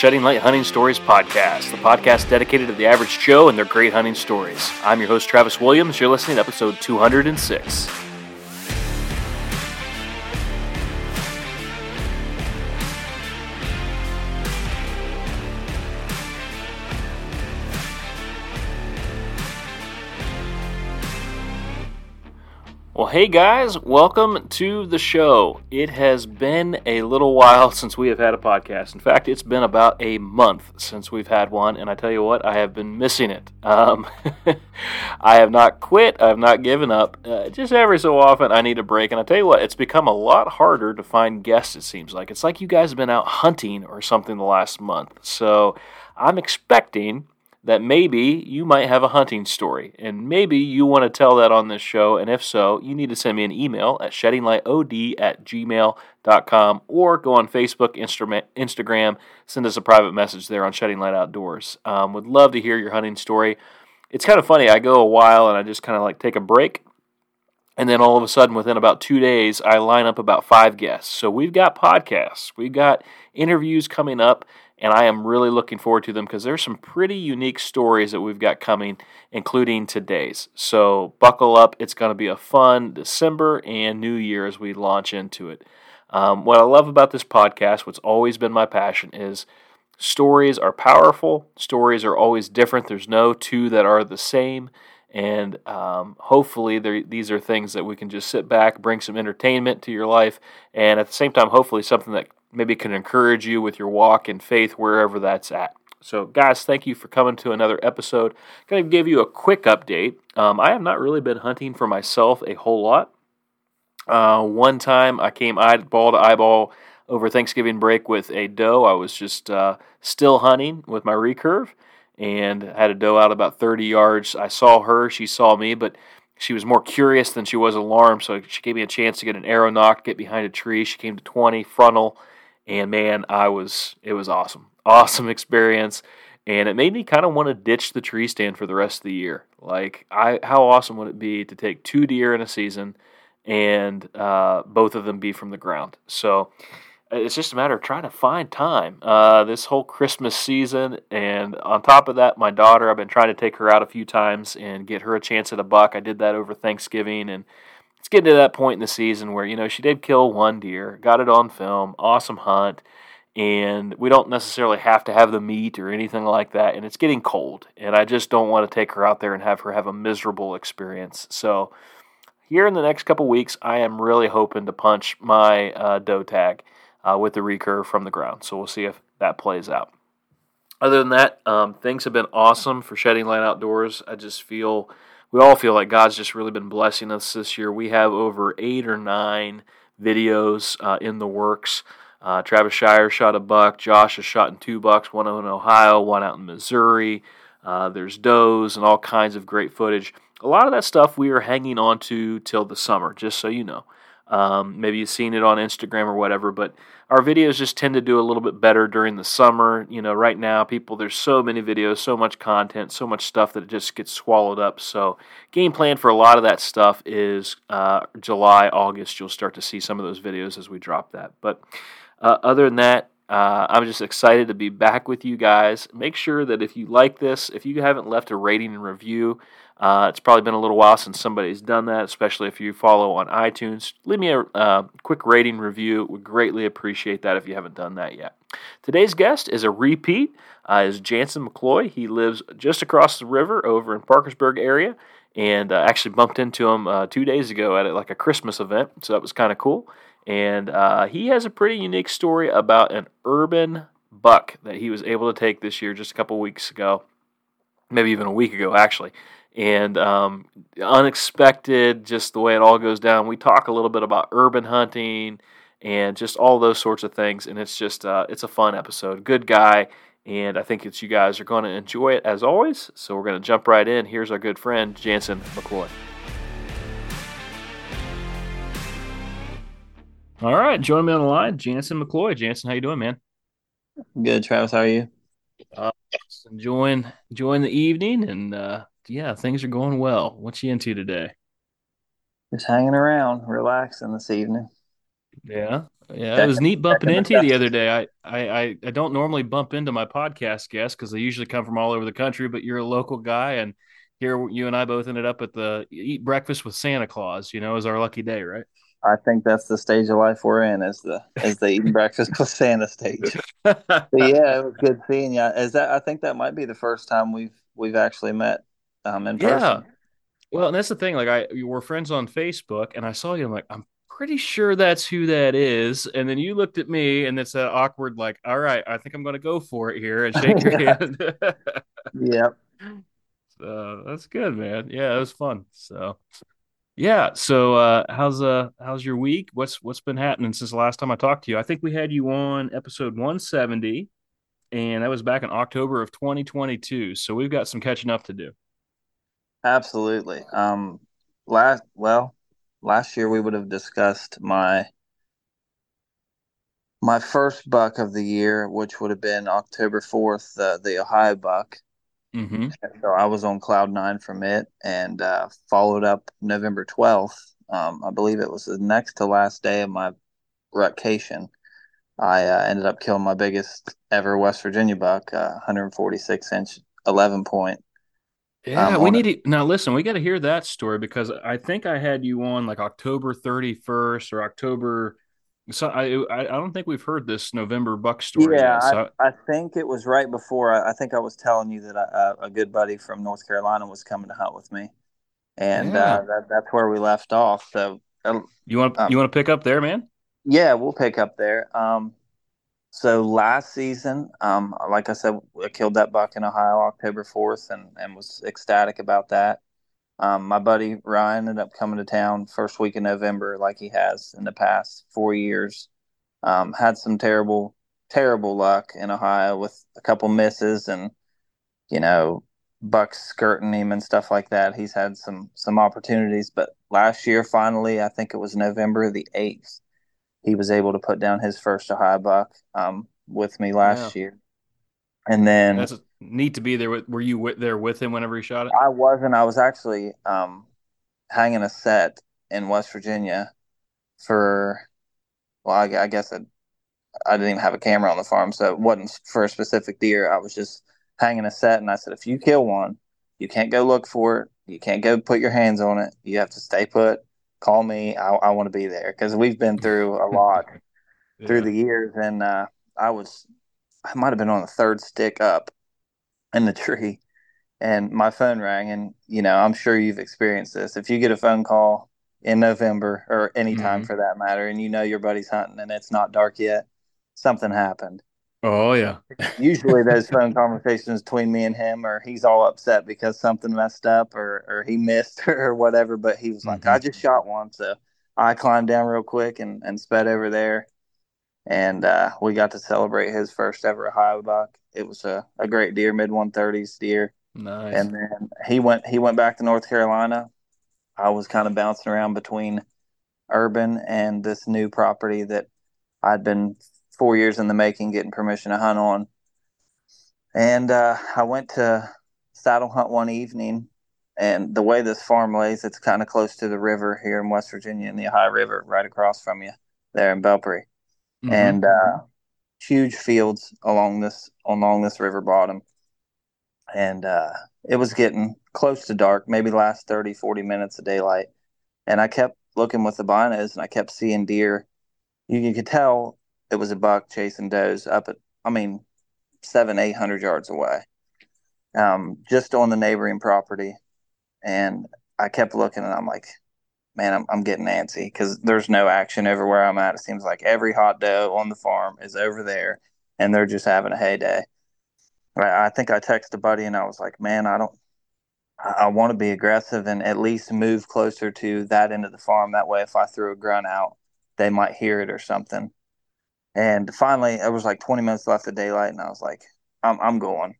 Shedding Light Hunting Stories podcast, the podcast dedicated to the average Joe and their great hunting stories. I'm your host, Travis Williams. You're listening to episode 206. Hey guys, welcome to the show. It has been a little while since we have had a podcast. In fact, it's been about a month since we've had one, and I tell you what, I have been missing it. Um, I have not quit, I have not given up. Uh, just every so often, I need a break, and I tell you what, it's become a lot harder to find guests, it seems like. It's like you guys have been out hunting or something the last month. So I'm expecting that maybe you might have a hunting story and maybe you want to tell that on this show. And if so, you need to send me an email at sheddinglightod at gmail.com or go on Facebook, Instagram, send us a private message there on Shedding Light Outdoors. Um, would love to hear your hunting story. It's kind of funny. I go a while and I just kind of like take a break. And then all of a sudden, within about two days, I line up about five guests. So we've got podcasts, we've got interviews coming up and I am really looking forward to them because there's some pretty unique stories that we've got coming, including today's. So buckle up; it's going to be a fun December and New Year as we launch into it. Um, what I love about this podcast, what's always been my passion, is stories are powerful. Stories are always different. There's no two that are the same. And um, hopefully, these are things that we can just sit back, bring some entertainment to your life, and at the same time, hopefully, something that maybe can encourage you with your walk in faith wherever that's at. So, guys, thank you for coming to another episode. Going to give you a quick update. Um, I have not really been hunting for myself a whole lot. Uh, one time I came eyeball to eyeball over Thanksgiving break with a doe. I was just uh, still hunting with my recurve and had a doe out about 30 yards. I saw her, she saw me, but she was more curious than she was alarmed. So she gave me a chance to get an arrow nock, get behind a tree. She came to 20 frontal and man, I was it was awesome, awesome experience, and it made me kind of want to ditch the tree stand for the rest of the year. Like, I how awesome would it be to take two deer in a season, and uh, both of them be from the ground? So it's just a matter of trying to find time uh, this whole Christmas season. And on top of that, my daughter, I've been trying to take her out a few times and get her a chance at a buck. I did that over Thanksgiving, and it's getting to that point in the season where you know she did kill one deer, got it on film, awesome hunt, and we don't necessarily have to have the meat or anything like that. And it's getting cold, and I just don't want to take her out there and have her have a miserable experience. So here in the next couple weeks, I am really hoping to punch my uh, doe tag uh, with the recurve from the ground. So we'll see if that plays out. Other than that, um, things have been awesome for Shedding Light Outdoors. I just feel we all feel like God's just really been blessing us this year. We have over eight or nine videos uh, in the works. Uh, Travis Shire shot a buck. Josh has shot in two bucks, one in Ohio, one out in Missouri. Uh, there's does and all kinds of great footage. A lot of that stuff we are hanging on to till the summer, just so you know. Um, maybe you've seen it on Instagram or whatever, but our videos just tend to do a little bit better during the summer. You know, right now, people, there's so many videos, so much content, so much stuff that it just gets swallowed up. So, game plan for a lot of that stuff is uh, July, August. You'll start to see some of those videos as we drop that. But uh, other than that, uh, I'm just excited to be back with you guys. Make sure that if you like this, if you haven't left a rating and review, uh, it's probably been a little while since somebody's done that, especially if you follow on iTunes. Leave me a uh, quick rating review. Would greatly appreciate that if you haven't done that yet. Today's guest is a repeat. Uh, is Jansen McCloy. He lives just across the river over in Parkersburg area, and uh, actually bumped into him uh, two days ago at like a Christmas event. So that was kind of cool. And uh, he has a pretty unique story about an urban buck that he was able to take this year, just a couple weeks ago, maybe even a week ago, actually and um, unexpected, just the way it all goes down. We talk a little bit about urban hunting and just all those sorts of things, and it's just uh, it's a fun episode. Good guy, and I think it's you guys are going to enjoy it as always. So we're going to jump right in. Here's our good friend Jansen McCloy. All right, join me on the line, Jansen McCloy. Jansen, how you doing, man? Good, Travis. How are you? Uh, enjoying enjoying the evening and uh, yeah, things are going well. What's you into today? Just hanging around, relaxing this evening. Yeah. Yeah, it was neat bumping into you the other day. I, I, I don't normally bump into my podcast guests because they usually come from all over the country, but you're a local guy, and here you and I both ended up at the eat breakfast with Santa Claus. You know, is our lucky day, right? I think that's the stage of life we're in, is the is the eating breakfast with Santa stage. but yeah, it was good seeing you. Is that I think that might be the first time we've we've actually met um, in person. Yeah. Well, and that's the thing. Like, I we're friends on Facebook, and I saw you. I'm like, I'm pretty sure that's who that is. And then you looked at me, and it's that awkward, like, all right, I think I'm going to go for it here and shake your hand. yep. So that's good, man. Yeah, it was fun. So, yeah. So, uh, how's uh, how's your week? What's what's been happening since the last time I talked to you? I think we had you on episode 170, and that was back in October of 2022. So we've got some catching up to do. Absolutely. Um, last well, last year we would have discussed my my first buck of the year, which would have been October fourth, uh, the Ohio buck. Mm-hmm. So I was on cloud nine from it, and uh, followed up November twelfth. Um, I believe it was the next to last day of my rutcation. I uh, ended up killing my biggest ever West Virginia buck, uh, 146 inch, 11 point yeah, um, we need to now listen. We got to hear that story because I think I had you on like October 31st or October. So I I don't think we've heard this November buck story. Yeah, yet, so. I, I, think it was right before. I, I think I was telling you that I, a good buddy from North Carolina was coming to hunt with me, and yeah. uh, that, that's where we left off. So uh, you want um, you want to pick up there, man? Yeah, we'll pick up there. Um, so last season, um, like I said, I killed that buck in Ohio October 4th and, and was ecstatic about that. Um, my buddy Ryan ended up coming to town first week in November, like he has in the past four years. Um, had some terrible, terrible luck in Ohio with a couple misses and, you know, bucks skirting him and stuff like that. He's had some some opportunities, but last year, finally, I think it was November the eighth he was able to put down his first Ohio buck um, with me last yeah. year. And then that's neat to be there. With, were you there with him whenever he shot it? I wasn't. I was actually um, hanging a set in West Virginia for. Well, I, I guess I, I didn't even have a camera on the farm, so it wasn't for a specific deer. I was just hanging a set, and I said, if you kill one, you can't go look for it. You can't go put your hands on it. You have to stay put call me. I, I want to be there because we've been through a lot yeah. through the years, and uh, I was I might have been on the third stick up in the tree, and my phone rang, and you know I'm sure you've experienced this. If you get a phone call in November or any time mm-hmm. for that matter, and you know your buddy's hunting and it's not dark yet, something happened. Oh yeah. Usually those phone conversations between me and him or he's all upset because something messed up or or he missed or whatever. But he was like, mm-hmm. I just shot one. So I climbed down real quick and, and sped over there. And uh, we got to celebrate his first ever Ohio buck. It was a, a great deer, mid one thirties deer. Nice. And then he went he went back to North Carolina. I was kind of bouncing around between urban and this new property that I'd been four years in the making getting permission to hunt on. And uh, I went to saddle hunt one evening, and the way this farm lays, it's kind of close to the river here in West Virginia, in the Ohio River, right across from you there in Belpre, mm-hmm. and uh, huge fields along this along this river bottom. And uh, it was getting close to dark, maybe last 30, 40 minutes of daylight. And I kept looking with the binos and I kept seeing deer. You, you could tell it was a buck chasing does up at, I mean, seven, eight hundred yards away, um, just on the neighboring property. And I kept looking, and I'm like, man, I'm, I'm getting antsy because there's no action over where I'm at. It seems like every hot doe on the farm is over there, and they're just having a heyday. I, I think I texted a buddy, and I was like, man, I don't. I, I want to be aggressive and at least move closer to that end of the farm. That way, if I threw a grunt out, they might hear it or something. And finally, it was like 20 minutes left of daylight, and I was like, I'm, I'm going.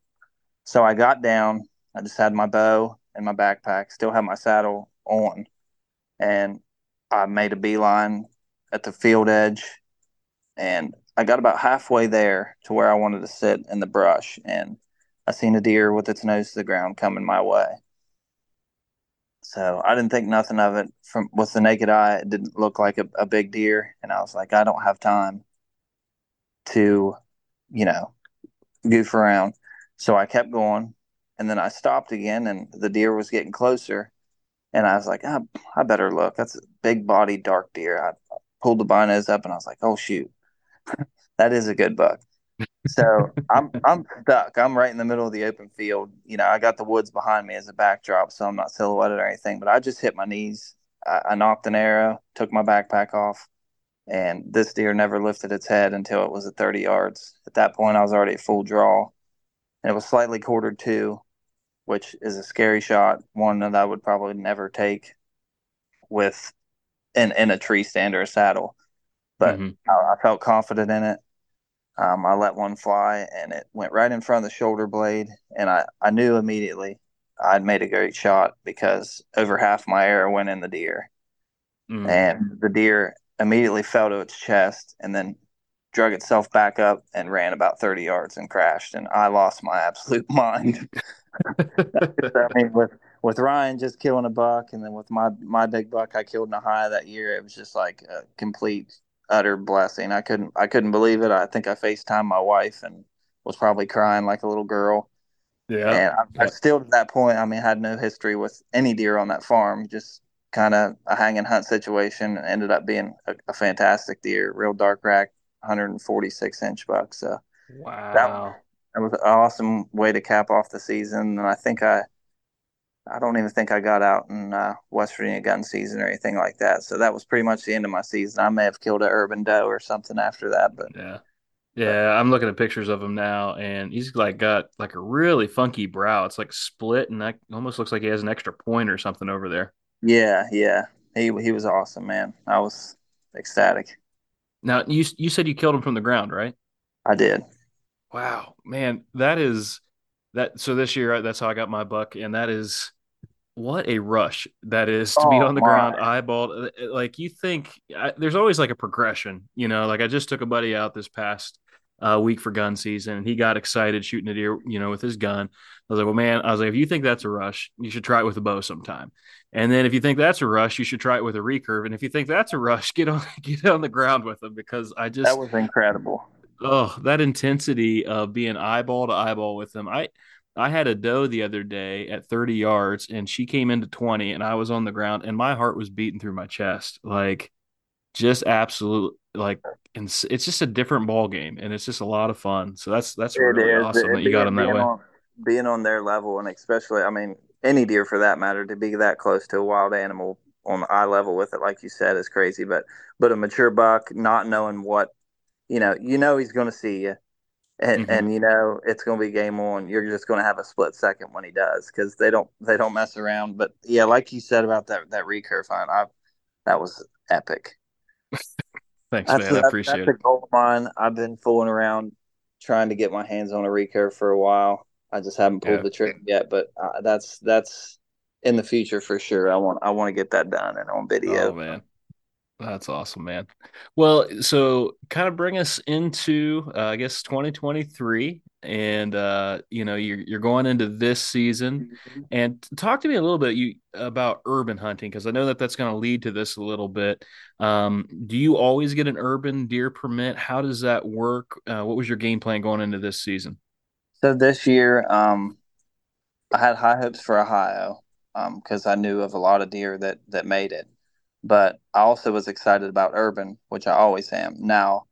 So I got down. I just had my bow and my backpack, still had my saddle on, and I made a beeline at the field edge. And I got about halfway there to where I wanted to sit in the brush, and I seen a deer with its nose to the ground coming my way. So I didn't think nothing of it from with the naked eye. It didn't look like a, a big deer, and I was like, I don't have time to, you know, goof around. So I kept going, and then I stopped again, and the deer was getting closer, and I was like, oh, I better look. That's a big body dark deer. I pulled the binos up, and I was like, oh shoot, that is a good buck. So I'm I'm stuck. I'm right in the middle of the open field. You know, I got the woods behind me as a backdrop, so I'm not silhouetted or anything. But I just hit my knees. I, I nocked an arrow, took my backpack off, and this deer never lifted its head until it was at 30 yards. At that point, I was already at full draw, and it was slightly quartered to, which is a scary shot. One that I would probably never take with in in a tree stand or a saddle. But mm-hmm. I, I felt confident in it um, I let one fly and it went right in front of the shoulder blade. And I, I knew immediately I'd made a great shot because over half my arrow went in the deer. Mm. And the deer immediately fell to its chest and then drug itself back up and ran about 30 yards and crashed. And I lost my absolute mind. I mean, with, with Ryan just killing a buck and then with my, my big buck I killed in Ohio that year, it was just like a complete utter blessing. I couldn't I couldn't believe it. I think I FaceTime my wife and was probably crying like a little girl. Yeah. And I, I still to that point, I mean, had no history with any deer on that farm. Just kind of a hang and hunt situation. Ended up being a, a, fantastic deer, real dark rack, 146 inch buck. So wow, that, that was an awesome way to cap off the season. And I think I I don't even think I got out in uh, West Virginia gun season or anything like that. So that was pretty much the end of my season. I may have killed an urban doe or something after that, but yeah, yeah. I'm looking at pictures of him now, and he's like got like a really funky brow. It's like split, and that almost looks like he has an extra point or something over there. Yeah, yeah. He he was awesome, man. I was ecstatic. Now you you said you killed him from the ground, right? I did. Wow, man, that is that so this year that's how I got my buck, and that is what a rush that is to oh, be on the my. ground eyeballed. Uh, uh, like you think I, there's always like a progression, you know. Like I just took a buddy out this past uh, week for gun season, and he got excited shooting a deer, you know, with his gun. I was like, well, man, I was like, if you think that's a rush, you should try it with a bow sometime. And then if you think that's a rush, you should try it with a recurve. And if you think that's a rush, get on get on the ground with them because I just that was incredible oh, that intensity of being eyeball to eyeball with them. I I had a doe the other day at 30 yards and she came into 20 and I was on the ground and my heart was beating through my chest. Like just absolute like it's, it's just a different ball game and it's just a lot of fun. So that's that's it really is. awesome it, that you got them that way. On, being on their level and especially I mean any deer for that matter to be that close to a wild animal on eye level with it like you said is crazy but but a mature buck not knowing what you know, you know he's going to see you, and mm-hmm. and you know it's going to be game on. You're just going to have a split second when he does because they don't they don't mess around. But yeah, like you said about that that recurve hunt, I that was epic. Thanks, that's, man. I appreciate that's it. That's a goal of mine. I've been fooling around trying to get my hands on a recurve for a while. I just haven't pulled yeah. the trigger yet, but uh, that's that's in the future for sure. I want I want to get that done and on video. Oh man, that's awesome, man. Well, so kind of bring us into, uh, I guess, 2023, and uh, you know, you're you're going into this season, mm-hmm. and talk to me a little bit you about urban hunting because I know that that's going to lead to this a little bit. Um, do you always get an urban deer permit? How does that work? Uh, what was your game plan going into this season? So this year, um, I had high hopes for Ohio because um, I knew of a lot of deer that that made it but I also was excited about urban, which I always am. Now,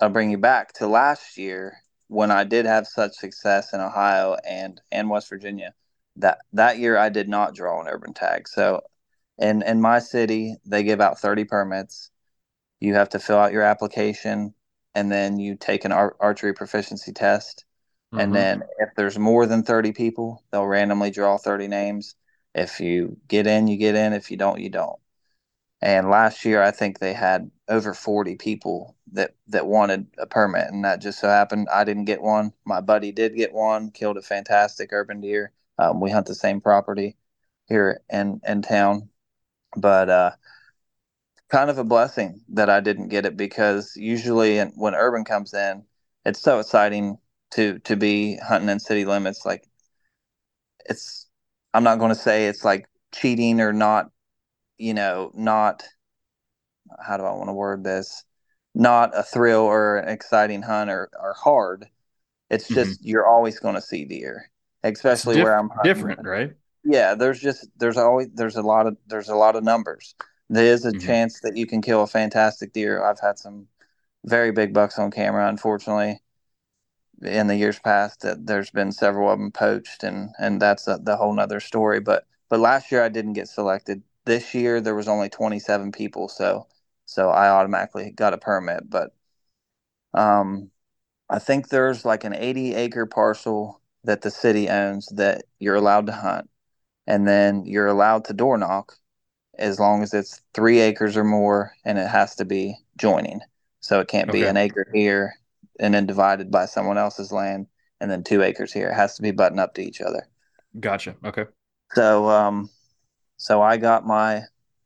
I'll bring you back to last year when I did have such success in Ohio and and West Virginia. That that year I did not draw an urban tag. So, in in my city, they give out 30 permits. You have to fill out your application, and then you take an ar- archery proficiency test. Mm-hmm. And then if there's more than 30 people, they'll randomly draw 30 names. If you get in, you get in. If you don't, you don't. And last year, I think they had over 40 people that, that wanted a permit. And that just so happened I didn't get one. My buddy did get one, killed a fantastic urban deer. Um, we hunt the same property here in, in town. But uh, kind of a blessing that I didn't get it because usually when urban comes in, it's so exciting to to be hunting in city limits. Like it's, I'm not going to say it's like cheating or not, you know, not how do I want to word this? Not a thrill or an exciting hunt or, or hard. It's Mm-hmm. just you're always going to see deer, especially diff- where I'm hunting. different, right? Yeah, there's just there's always there's a lot of there's a lot of numbers. There is a Mhm. chance that you can kill a fantastic deer. I've had some very big bucks on camera, unfortunately. In the years past, that there's been several of them poached, and and that's a, the whole nother story. But but last year I didn't get selected. This year there was only 27 people, so so I automatically got a permit. But um, I think there's like an 80 acre parcel that the city owns that you're allowed to hunt, and then you're allowed to door knock as long as it's three acres or more, and it has to be joining. So it can't be Okay. an acre here and then divided by someone else's land, and then two acres here. It has to be buttoned up to each other. Gotcha. Okay. So um, so I got my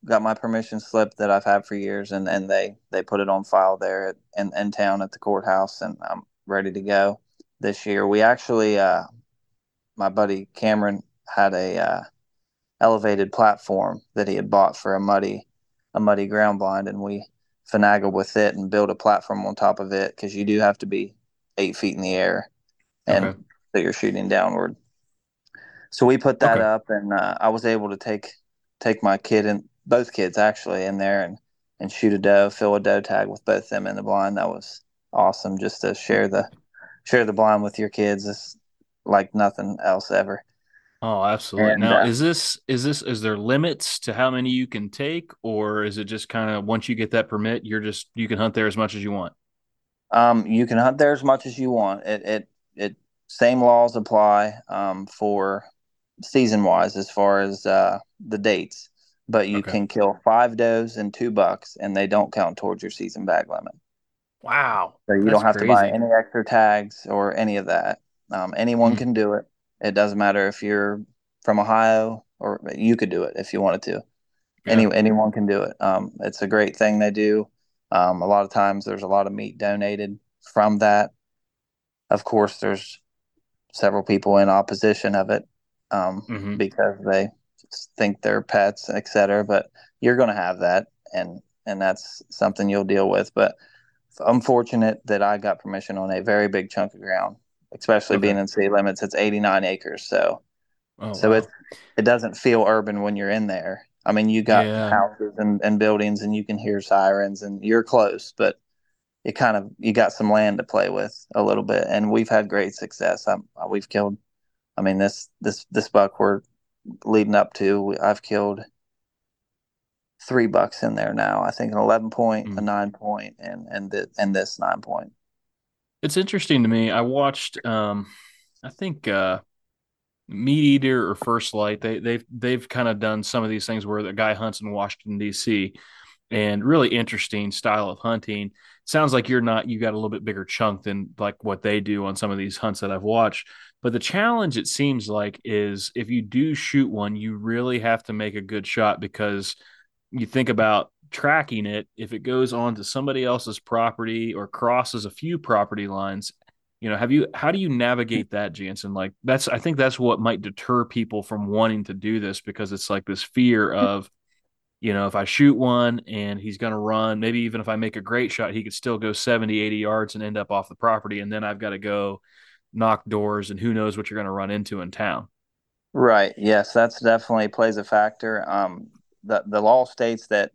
got my permission slip that I've had for years, and, and they they put it on file there at, in in town at the courthouse, and I'm ready to go this year. We actually, uh, my buddy Cameron had a uh, elevated platform that he had bought for a muddy a muddy ground blind, and we finagled with it and built a platform on top of it because you do have to be eight feet in the air, and Okay. so you're shooting downward. So we put that Okay. up, and uh, I was able to take take my kid and both kids actually in there and and shoot a doe, fill a doe tag with both them in the blind. That was awesome, just to share the share the blind with your kids. It's like nothing else ever. Oh, absolutely. And, now, uh, is this is this is there limits to how many you can take, or is it just kind of once you get that permit, you're just you can hunt there as much as you want? Um, you can hunt there as much as you want. It it it same laws apply um, for season wise as far as uh, the dates, but you Okay. can kill five does and two bucks, and they don't count towards your season bag limit. Wow. So you That's don't have to buy any extra tags or any of that. Um, anyone Mhm. can do it. It doesn't matter if you're from Ohio or you could do it if you wanted to. Yeah. Any anyone can do it. Um, it's a great thing they do. Um, a lot of times there's a lot of meat donated from that. Of course, there's several people in opposition of it um, Mhm. because they think they're pets, et cetera. But you're going to have that, and and that's something you'll deal with. But I'm fortunate that I got permission on a very big chunk of ground, especially Okay. being in city limits. It's 89 acres, so Oh, so wow. it it doesn't feel urban when you're in there. I mean, you got Yeah. houses and, and buildings, and you can hear sirens, and you're close, but you kind of you got some land to play with a little bit, and we've had great success. Um, we've killed. I mean, this this this buck we're leading up to, I've killed three bucks in there now. I think an 11 point, a Mm. nine point, and and th- and this nine point. It's interesting to me. I watched um I think uh Meat Eater or First Light. They they've they've kind of done some of these things where the guy hunts in Washington D.C. and really interesting style of hunting. Sounds like you're not you got a little bit bigger chunk than like what they do on some of these hunts that I've watched. But the challenge it seems like is if you do shoot one, you really have to make a good shot because you think about tracking it. If it goes onto somebody else's property or crosses a few property lines you know have you how do you navigate that jansen? Like that's i think that's what might deter people from wanting to do this because it's like this fear hmm. of you know if i shoot one and he's going to run maybe even if i make a great shot he could still go 70 80 yards and end up off the property and then i've got to go knock doors and who knows what you're going to run into in town Right. Yes, that's definitely plays a factor. Um, the the law states that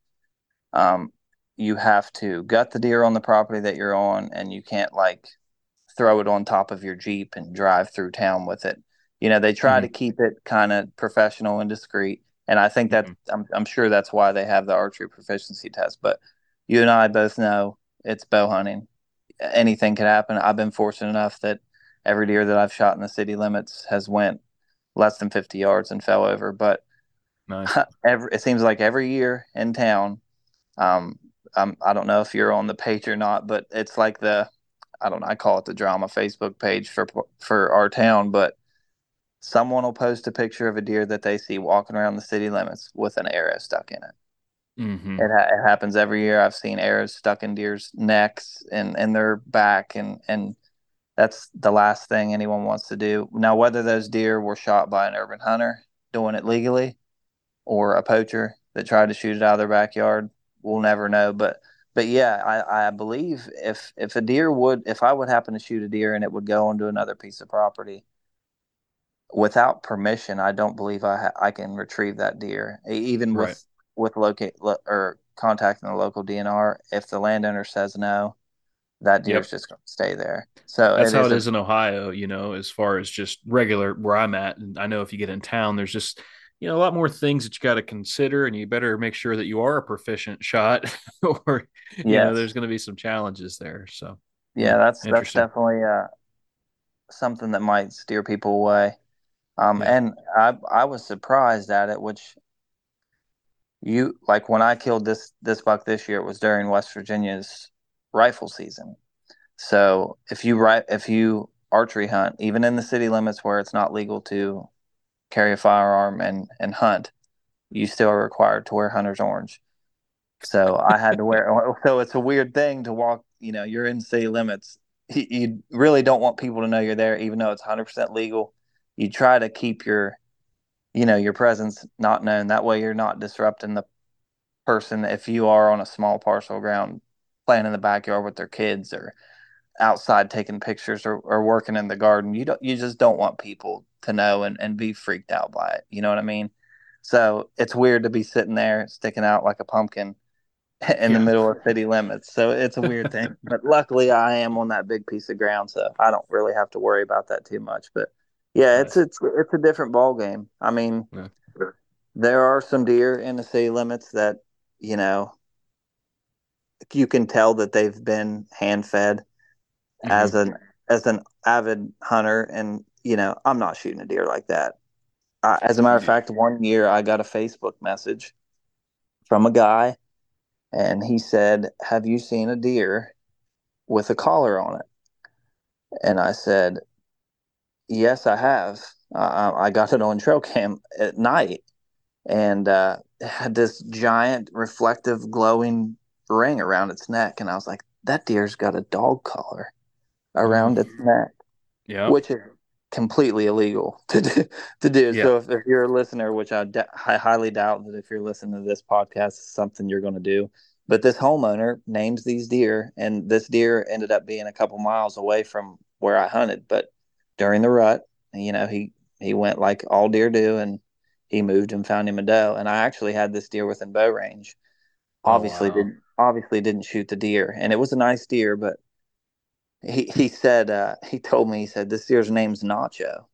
um, you have to gut the deer on the property that you're on, and you can't like throw it on top of your Jeep and drive through town with it. You know, they try Mhm. to keep it kind of professional and discreet, and I think that Mhm. I'm I'm sure that's why they have the archery proficiency test. But you and I both know it's bow hunting. Anything could happen. I've been fortunate enough that every deer that I've shot in the city limits has went less than 50 yards and fell over. But nice every, it seems like every year in town, um, um, I don't know if you're on the page or not, but it's like the, I don't know, I call it the drama Facebook page for for our town, but someone will post a picture of a deer that they see walking around the city limits with an arrow stuck in it. hmm It, ha- it happens every year. I've seen arrows stuck in deer's necks and and their back, and and that's the last thing anyone wants to do. Now, whether those deer were shot by an urban hunter doing it legally, or a poacher that tried to shoot it out of their backyard. We'll never know. But but yeah, I, I believe if if a deer would if I would happen to shoot a deer and it would go onto another piece of property without permission, I don't believe I ha- I can retrieve that deer even with right. with locate lo- or contacting the local DNR. If the landowner says no, that deer's yep. just going to stay there. So that's it how is it is in Ohio. You know, as far as just regular where I'm at, and I know if you get in town, there's just you know a lot more things that you got to consider and you better make sure that you are a proficient shot or you yes. know there's going to be some challenges there so yeah that's that's definitely uh, something that might steer people away um, yeah. and i i was surprised at it which you like when i killed this this buck this year it was during west virginia's rifle season so if you if you archery hunt even in the city limits where it's not legal to carry a firearm and and hunt, you still are required to wear hunter's orange. So I had to wear. So it's a weird thing to walk. You know, you're in city limits. You really don't want people to know you're there, even though it's 100% legal. You try to keep your, you know, your presence not known. That way, you're not disrupting the person if you are on a small parcel ground playing in the backyard with their kids or outside taking pictures or, or working in the garden. You don't. You just don't want people to know and, and be freaked out by it. You know what I mean? So it's weird to be sitting there sticking out like a pumpkin in yeah. the middle of city limits. So it's a weird thing. But luckily I am on that big piece of ground, so I don't really have to worry about that too much. But yeah, nice. it's it's it's a different ball game. I mean yeah. there are some deer in the city limits that, you know, you can tell that they've been hand fed mm-hmm. as an as an avid hunter and you know, I'm not shooting a deer like that. As a matter of fact, one year I got a Facebook message from a guy, and he said, "Have you seen a deer with a collar on it?" And I said, "Yes, I have. Uh, I got it on trail cam at night, and uh, had this giant reflective, glowing ring around its neck." And I was like, "That deer's got a dog collar around its mm. neck." Yeah, which is completely illegal to do. To do. Yeah. So if, if, you're a listener, which I, I highly doubt that if you're listening to this podcast, it's something you're going to do. But this homeowner names these deer, and this deer ended up being a couple miles away from where I hunted. But during the rut, you know, he he went like all deer do, and he moved and found him a doe. And I actually had this deer within bow range. Obviously oh, wow. didn't obviously didn't shoot the deer, and it was a nice deer, but he he said uh, he told me he said this deer's name's Nacho,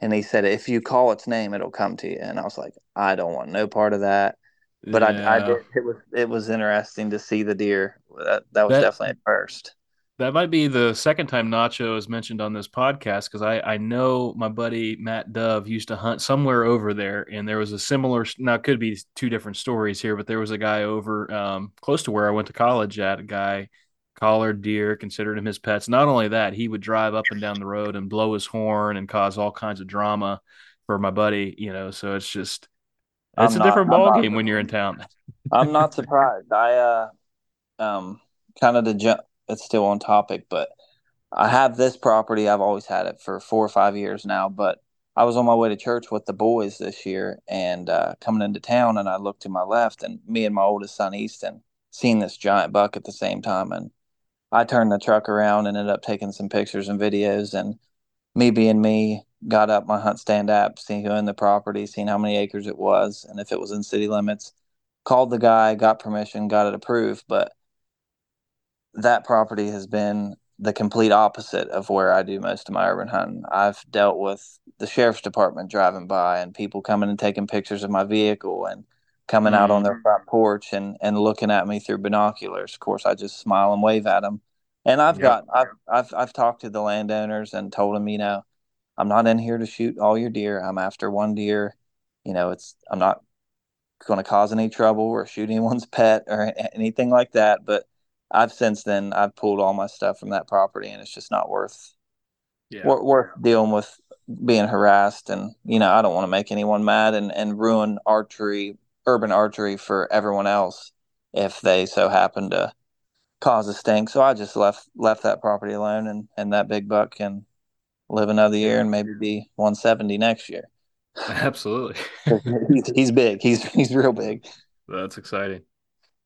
and he said if you call its name, it'll come to you. And I was like, I don't want no part of that. But yeah. I, I did. It was it was interesting to see the deer. That that was that, definitely a first. That might be the second time Nacho is mentioned on this podcast because I, I know my buddy Matt Dove used to hunt somewhere over there, and there was a similar. Now it could be two different stories here, but there was a guy over um, close to where I went to college at. A guy collared deer, considered him his pets. Not only that, he would drive up and down the road and blow his horn and cause all kinds of drama for my buddy, you know. So it's just it's I'm a not, different ball game when you're in town. I'm not surprised. I uh um kind of to jump it's still on topic, but I have this property. I've always had it for four or five years now, but I was on my way to church with the boys this year and uh, coming into town, and I looked to my left, and me and my oldest son Easton seen this giant buck at the same time, and I turned the truck around and ended up taking some pictures and videos. And me being me, got up my HuntStand app, seeing who owned the property, seeing how many acres it was, and if it was in city limits. Called the guy, got permission, got it approved. But that property has been the complete opposite of where I do most of my urban hunting. I've dealt with the sheriff's department driving by and people coming and taking pictures of my vehicle and coming mm-hmm. out on their mm-hmm. front porch and and looking at me through binoculars. Of course, I just smile and wave at them. And I've yep. got I've, I've I've talked to the landowners and told them, you know, I'm not in here to shoot all your deer. I'm after one deer. You know, it's I'm not going to cause any trouble or shoot anyone's pet or anything like that. But I've since then I've pulled all my stuff from that property, and it's just not worth yeah. worth dealing with being harassed. And you know, I don't want to make anyone mad and and ruin archery urban archery for everyone else if they so happen to cause a stink. So I just left left that property alone, and and that big buck can live another year and maybe be 170 next year. Absolutely. he's, he's big. He's he's real big. That's exciting.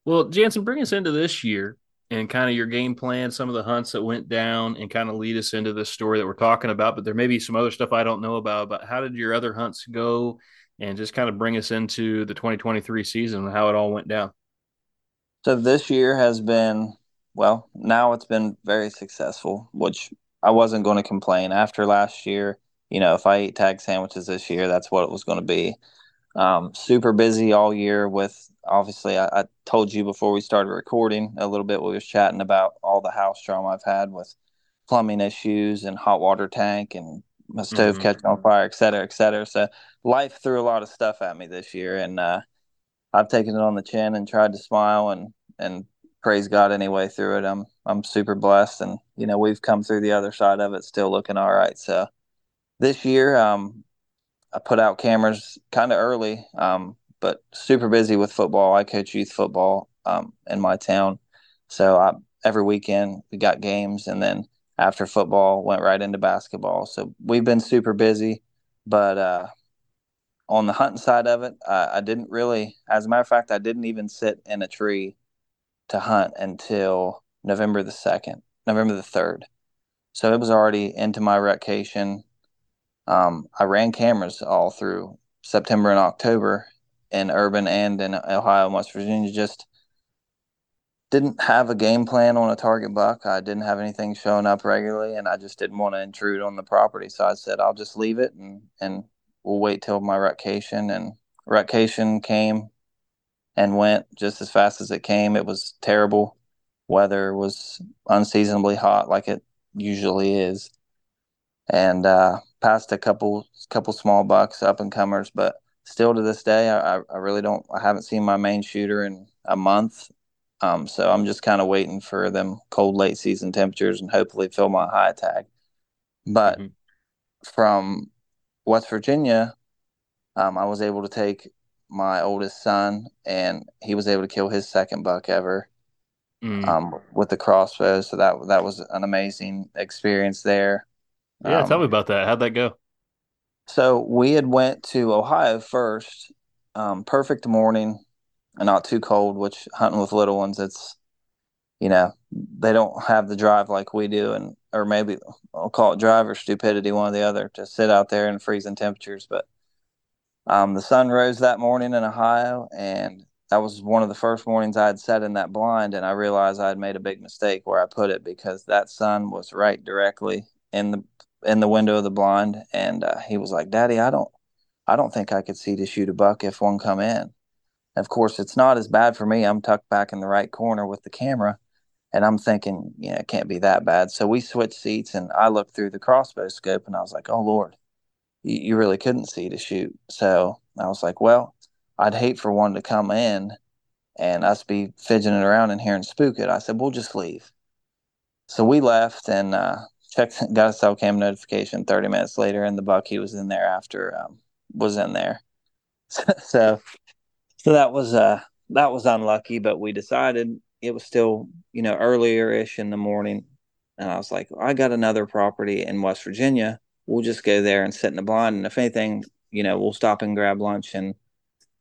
Well, Jansen, bring us into this year and kind of your game plan, some of the hunts that went down, and kind of lead us into this story that we're talking about. But there may be some other stuff I don't know about. But how did your other hunts go? And just kind of bring us into the 2023 season and how it all went down. So this year has been well. Now it's been very successful, which I wasn't going to complain after last year. You know, if I ate tag sandwiches this year, that's what it was going to be. Um, super busy all year with obviously I, I, told you before we started recording a little bit we was chatting about all the house drama I've had with plumbing issues and hot water tank and my stove mm-hmm. catching on fire, et cetera, et cetera. So life threw a lot of stuff at me this year and uh, I've taken it on the chin and tried to smile and and praise God anyway through it. I'm I'm super blessed and you know we've come through the other side of it still looking all right. So this year um, I put out cameras kind of early, um, but super busy with football. I coach youth football um, in my town, so I, every weekend we got games, and then after football went right into basketball. So we've been super busy, but uh, on the hunting side of it, I, I didn't really. As a matter of fact, I didn't even sit in a tree to hunt until November the second, November the third. So it was already into my vacation um, I ran cameras all through September and October in urban and in Ohio and West Virginia. Just didn't have a game plan on a target buck. I didn't have anything showing up regularly, and I just didn't want to intrude on the property. So I said I'll just leave it and and we'll wait till my rutcation. And rutcation came and went just as fast as it came. It was terrible. Weather was unseasonably hot, like it usually is, and uh, passed a couple couple small bucks up and comers, but still to this day, I, I really don't. I haven't seen my main shooter in a month, um, so I'm just kind of waiting for them cold late season temperatures and hopefully fill my high tag. But mm-hmm. from West Virginia, um, I was able to take my oldest son, and he was able to kill his second buck ever. Mm. Um, with the crossbow, so that that was an amazing experience there. Yeah, um, tell me about that. How'd that go? So we had went to Ohio first. Um, perfect morning and not too cold. Which hunting with little ones, it's you know they don't have the drive like we do, and or maybe I'll call it drive or stupidity, one or the other, to sit out there in freezing temperatures. But um, the sun rose that morning in Ohio, and that was one of the first mornings I had sat in that blind, and I realized I had made a big mistake where I put it because that sun was right directly in the in the window of the blind, and uh, he was like, "Daddy, I don't, I don't think I could see to shoot a buck if one come in." Of course, it's not as bad for me. I'm tucked back in the right corner with the camera, and I'm thinking, yeah, it can't be that bad. So we switched seats, and I looked through the crossbow scope, and I was like, "Oh Lord, you, you really couldn't see to shoot." So I was like, "Well, I'd hate for one to come in." and us be fidgeting around in here and spook it. I said, we'll just leave. So we left, and uh, checked, got a cell cam notification 30 minutes later, and the buck he was in there after um, was in there. so, so that was uh that was unlucky, but we decided it was still you know earlier ish in the morning, and I was like, I got another property in West Virginia. We'll just go there and sit in the blind, and if anything, you know, we'll stop and grab lunch and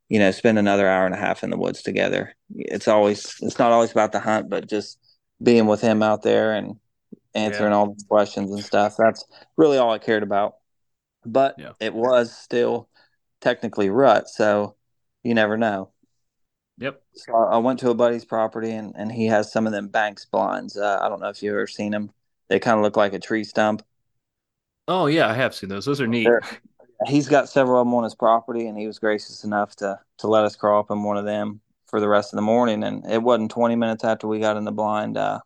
you know spend another hour and a half in the woods together. It's always it's not always about the hunt, but just being with him out there and answering yeah. all the questions and stuff. That's really all I cared about. But yeah. it was still technically rut, so you never know. Yep. So I went to a buddy's property and, and he has some of them Banks blinds. Uh, I don't know if you've ever seen them. They kind of look like a tree stump. Oh yeah, I have seen those. Those are neat. They're, he's got several of them on his property, and he was gracious enough to to let us crawl up in one of them for the rest of the morning. And it wasn't 20 minutes after we got in the blind. Uh,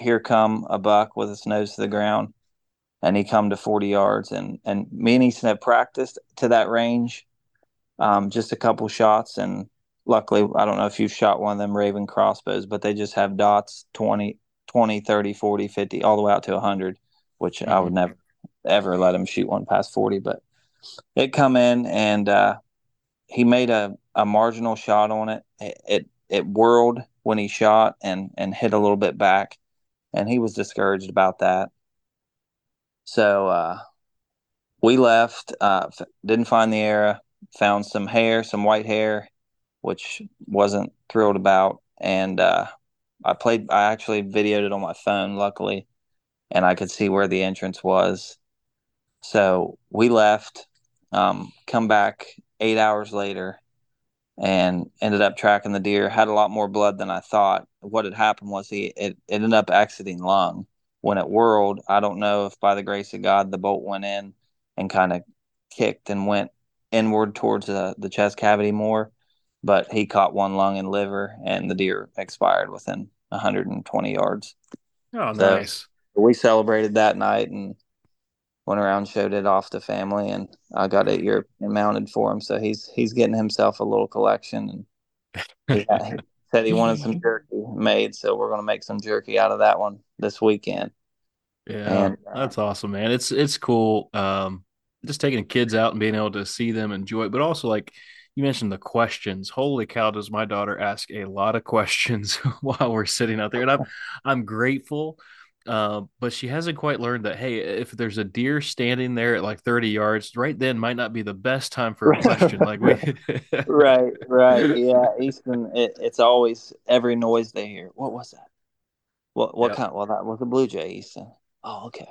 here come a buck with his nose to the ground and he come to 40 yards and and me and Easton have practiced to that range um, just a couple shots and luckily I don't know if you've shot one of them Ravin crossbows but they just have dots 20 20 30 40 50 all the way out to 100 which mm-hmm. I would mm-hmm. never ever let him shoot one past 40 but it come in and uh, he made a, a marginal shot on it. it it it whirled when he shot and and hit a little bit back and he was discouraged about that. So uh, we left. Uh, didn't find the era. Found some hair, some white hair, which wasn't thrilled about. And uh, I played. I actually videoed it on my phone, luckily, and I could see where the entrance was. So we left. Um, come back eight hours later, and ended up tracking the deer. Had a lot more blood than I thought. What had happened was he it, it ended up exiting lung. When it whirled, I don't know if by the grace of God the bolt went in and kind of kicked and went inward towards the, the chest cavity more, but he caught one lung and liver, and the deer expired within 120 yards. Oh, so nice. We celebrated that night and went around showed it off to family and I got it European mounted for him so he's he's getting himself a little collection and he, he said he wanted some jerky made so we're going to make some jerky out of that one this weekend yeah and, uh, that's awesome man it's it's cool um just taking the kids out and being able to see them enjoy it but also like you mentioned the questions. Holy cow, does my daughter ask a lot of questions while we're sitting out there? And I'm I'm grateful uh, but she hasn't quite learned that hey, if there's a deer standing there at like 30 yards, right then might not be the best time for a question. like we, right, right, yeah. Easton, it, it's always every noise they hear. What was that? What what yep. kind? Well, that was a blue jay, Easton. Oh, okay.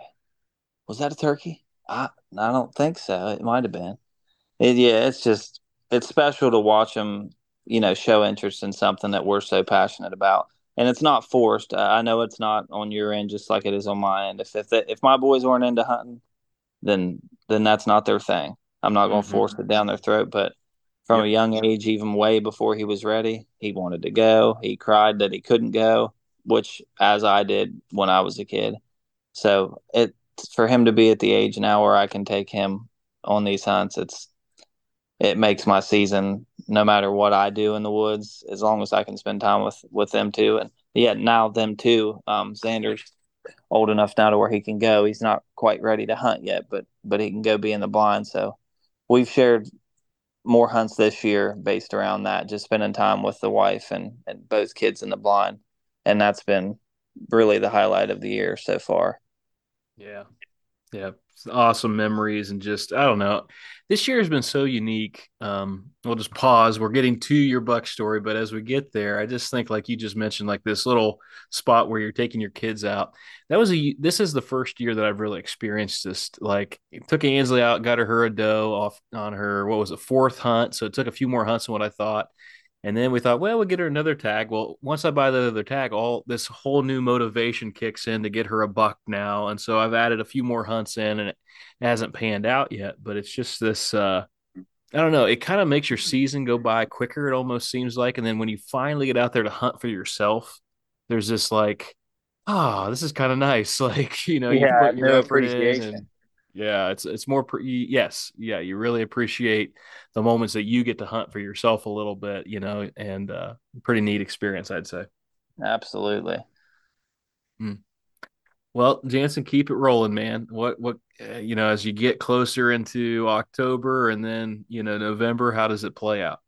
Was that a turkey? I I don't think so. It might have been. It, yeah, it's just it's special to watch them. You know, show interest in something that we're so passionate about and it's not forced. I know it's not on your end, just like it is on my end. If if if my boys weren't into hunting, then then that's not their thing. I'm not going to mm-hmm. force it down their throat. But from yep. a young age, even way before he was ready, he wanted to go. He cried that he couldn't go, which as I did when I was a kid. So it for him to be at the age now where I can take him on these hunts, it's it makes my season no matter what I do in the woods, as long as I can spend time with with them too. And yeah, now them too. Um, Xander's old enough now to where he can go. He's not quite ready to hunt yet, but but he can go be in the blind. So we've shared more hunts this year based around that, just spending time with the wife and and both kids in the blind, and that's been really the highlight of the year so far. Yeah, yeah, awesome memories and just I don't know. This year has been so unique. Um, we'll just pause. We're getting to your buck story, but as we get there, I just think like you just mentioned, like this little spot where you're taking your kids out. That was a. This is the first year that I've really experienced this. Like took Ansley out, got her her a doe off on her what was it fourth hunt. So it took a few more hunts than what I thought. And then we thought, well, we'll get her another tag. Well, once I buy the other tag, all this whole new motivation kicks in to get her a buck now. And so I've added a few more hunts in and it hasn't panned out yet, but it's just this uh I don't know, it kind of makes your season go by quicker, it almost seems like. And then when you finally get out there to hunt for yourself, there's this like, oh, this is kind of nice. Like, you know, yeah, you put your no appreciation. Yeah, it's it's more pre- yes, yeah, you really appreciate the moments that you get to hunt for yourself a little bit, you know, and uh pretty neat experience, I'd say. Absolutely. Hmm. Well, Jansen, keep it rolling, man. What what uh, you know, as you get closer into October and then, you know, November, how does it play out?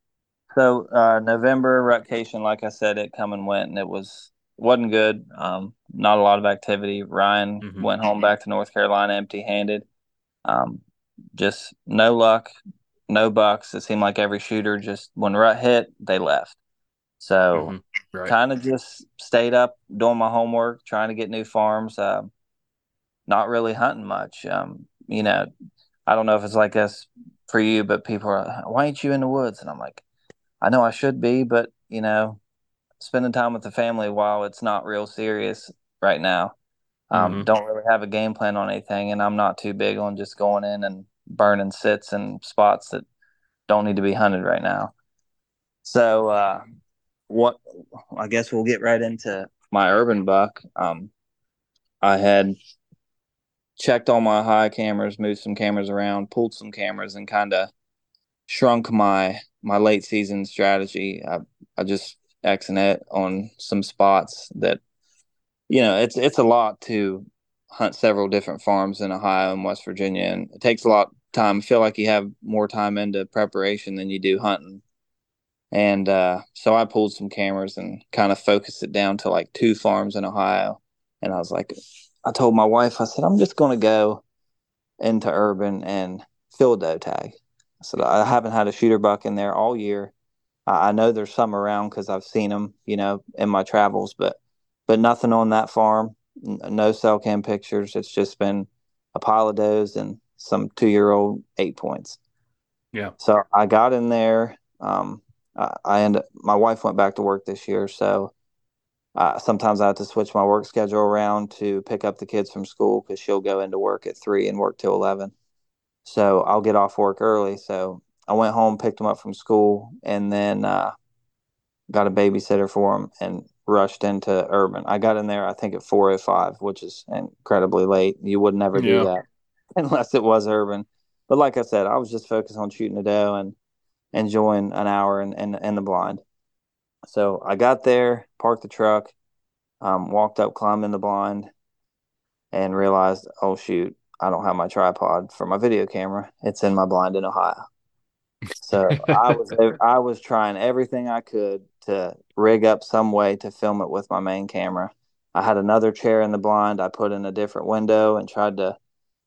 So, uh November rutcation, like I said, it come and went and it was wasn't good. Um, not a lot of activity. Ryan mm-hmm. went home back to North Carolina empty handed. Um, just no luck, no bucks. It seemed like every shooter just when rut hit, they left. So mm-hmm. right. kind of just stayed up doing my homework, trying to get new farms. Uh, not really hunting much. Um, you know, I don't know if it's like this for you, but people are, why ain't you in the woods? And I'm like, I know I should be, but you know, spending time with the family while it's not real serious right now. Um, mm-hmm. Don't really have a game plan on anything, and I'm not too big on just going in and burning sits and spots that don't need to be hunted right now. So, uh, what I guess we'll get right into my urban buck. Um, I had checked all my high cameras, moved some cameras around, pulled some cameras, and kind of shrunk my my late season strategy. I I just X and it on some spots that you know, it's it's a lot to hunt several different farms in Ohio and West Virginia, and it takes a lot of time. I feel like you have more time into preparation than you do hunting. And uh, so I pulled some cameras and kind of focused it down to like two farms in Ohio. And I was like, I told my wife, I said, I'm just going to go into urban and field doe tag. So I haven't had a shooter buck in there all year. I know there's some around because I've seen them, you know, in my travels, but but nothing on that farm. No cell cam pictures. It's just been a pile of does and some two year old eight points. Yeah. So I got in there. Um, I, I up. My wife went back to work this year, so uh, sometimes I have to switch my work schedule around to pick up the kids from school because she'll go into work at three and work till eleven. So I'll get off work early. So I went home, picked them up from school, and then uh, got a babysitter for them and rushed into urban. I got in there, I think, at four o oh five, which is incredibly late. You would never do yeah. that unless it was urban. But like I said, I was just focused on shooting a doe and enjoying an hour in, in, in the blind. So I got there, parked the truck, um, walked up, climbed in the blind, and realized, oh shoot, I don't have my tripod for my video camera. It's in my blind in Ohio. So I was I was trying everything I could to rig up some way to film it with my main camera. I had another chair in the blind. I put in a different window and tried to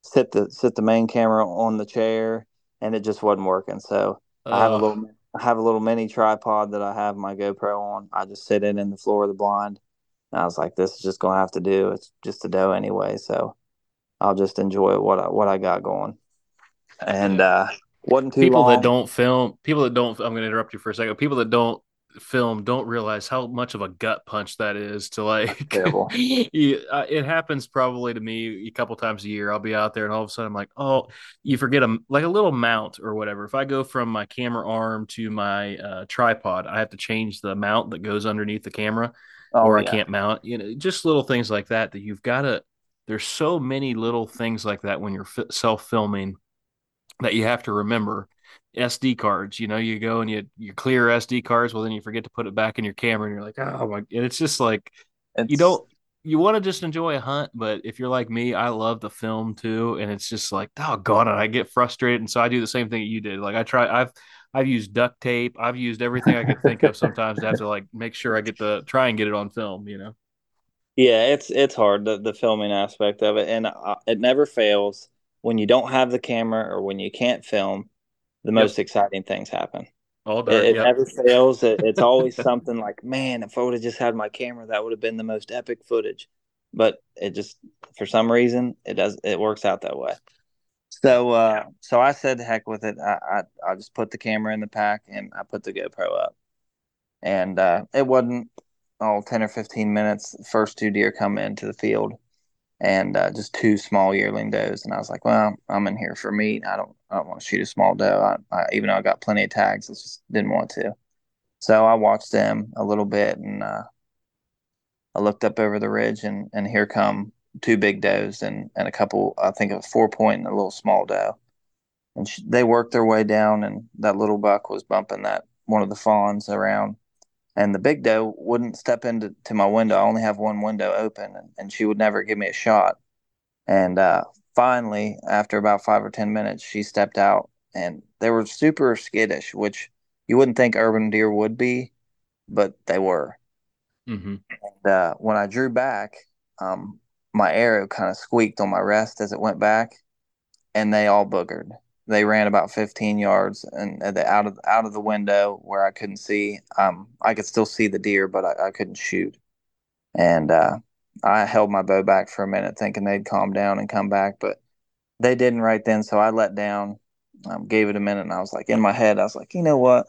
sit the sit the main camera on the chair, and it just wasn't working. So uh. I have a little I have a little mini tripod that I have my GoPro on. I just sit it in the floor of the blind. And I was like, this is just gonna have to do. It's just a doe anyway, so I'll just enjoy what I, what I got going. And uh, wasn't too people long. that don't film. People that don't. I'm gonna interrupt you for a second. People that don't film don't realize how much of a gut punch that is to like you, uh, it happens probably to me a couple times a year. I'll be out there and all of a sudden i'm like oh you forget a like a little mount or whatever. If i go from my camera arm to my uh, tripod i have to change the mount that goes underneath the camera oh, or yeah. i can't mount you know just little things like that that you've got to there's so many little things like that when you're f- self filming that you have to remember SD cards. You know, you go and you you clear SD cards, well then you forget to put it back in your camera, and you're like, oh my! And it's just like it's... you don't you want to just enjoy a hunt, but if you're like me, I love the film too, and it's just like, oh god, and I get frustrated, and so I do the same thing that you did. Like I try, I've I've used duct tape, I've used everything I could think of. Sometimes to have to like make sure I get the try and get it on film. You know. Yeah, it's it's hard the the filming aspect of it, and uh, it never fails when you don't have the camera or when you can't film the yep. most exciting things happen. All day. It, it yep. never fails. It, it's always something like, man, if I would have just had my camera, that would have been the most epic footage. But it just, for some reason, it does. It works out that way. So, uh, so I said, heck with it. I, I, I just put the camera in the pack and I put the GoPro up, and uh, it wasn't all 10 or 15 minutes. First two deer come into the field, and uh, just two small yearling does. And I was like, well, I'm in here for meat. I don't, I don't want to shoot a small doe. I, I, even though I got plenty of tags, I just didn't want to. So I watched them a little bit, and uh, I looked up over the ridge, and and here come two big does and and a couple, I think a four point and a little small doe. And she, they worked their way down, and that little buck was bumping that one of the fawns around and the big doe wouldn't step into to my window. I only have one window open, and, and she would never give me a shot. And uh, finally, after about five or ten minutes, she stepped out, and they were super skittish, which you wouldn't think urban deer would be, but they were. Mm-hmm. And uh, when I drew back, um, my arrow kind of squeaked on my rest as it went back, and they all boogered they ran about 15 yards and the, out of out of the window where I couldn't see. Um, I could still see the deer, but I, I couldn't shoot. And uh, I held my bow back for a minute, thinking they'd calm down and come back, but they didn't right then. So I let down, um, gave it a minute, and I was like, in my head, I was like, you know what?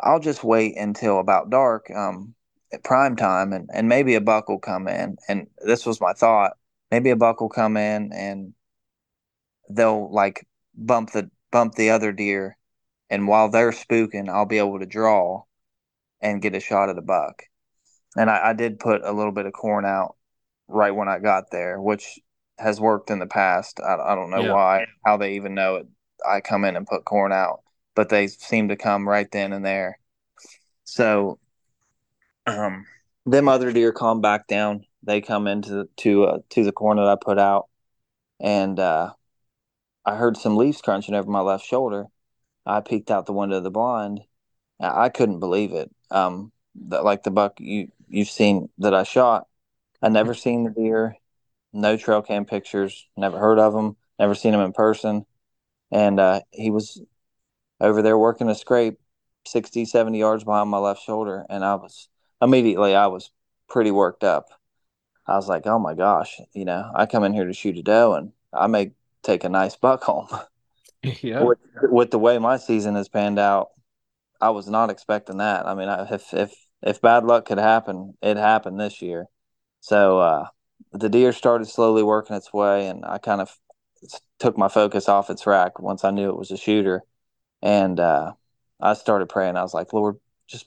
I'll just wait until about dark, um, at prime time, and and maybe a buck will come in. And this was my thought. Maybe a buck will come in and they'll like bump the bump the other deer, and while they're spooking, I'll be able to draw and get a shot at a buck. And I, I did put a little bit of corn out right when I got there, which has worked in the past. I, I don't know yeah. why, how they even know it. I come in and put corn out, but they seem to come right then and there. So, um, them other deer calm back down. They come into to uh, to the corn that I put out, and uh, I heard some leaves crunching over my left shoulder. I peeked out the window of the blind. I couldn't believe it. Um, that like the buck you you've seen that I shot. I never seen the deer. No trail cam pictures. Never heard of them. never seen him in person. And uh, he was over there working a scrape 60, 70 yards behind my left shoulder. And I was immediately, I was pretty worked up. I was like, oh my gosh, you know, I come in here to shoot a doe and I may take a nice buck home. Yeah. with, with the way my season has panned out, I was not expecting that. I mean, if if if bad luck could happen, it happened this year. So uh, the deer started slowly working its way, and I kind of took my focus off its rack once I knew it was a shooter, and uh, I started praying. I was like, Lord, just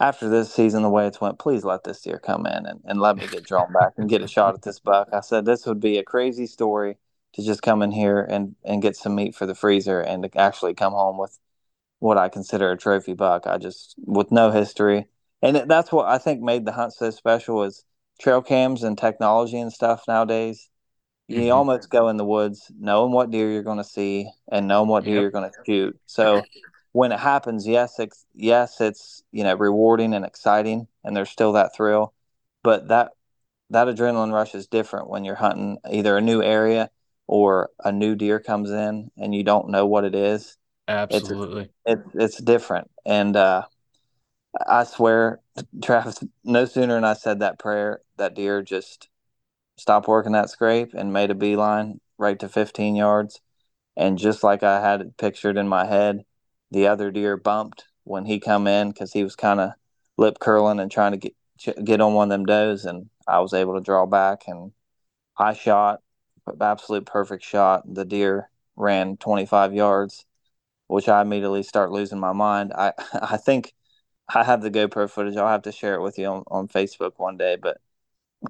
after this season, the way it's went, please let this deer come in and, and let me get drawn back and get a shot at this buck. I said this would be a crazy story to just come in here and and get some meat for the freezer and to actually come home with what I consider a trophy buck. I just with no history, and that's what I think made the hunt so special is trail cams and technology and stuff nowadays. You mm-hmm. almost go in the woods knowing what deer you're going to see and knowing what deer yep. you're going to shoot. So when it happens, yes, it's, yes, it's you know rewarding and exciting, and there's still that thrill, but that that adrenaline rush is different when you're hunting either a new area or a new deer comes in and you don't know what it is. Absolutely. It's, it's, it's different. And uh, I swear, Travis, no sooner than I said that prayer, that deer just stopped working that scrape and made a beeline right to 15 yards. And just like I had it pictured in my head, the other deer bumped when he come in because he was kind of lip curling and trying to get get on one of them does, and I was able to draw back and I shot absolute perfect shot. The deer ran 25 yards, which I immediately start losing my mind. I I think I have the GoPro footage. I'll have to share it with you on, on Facebook one day. But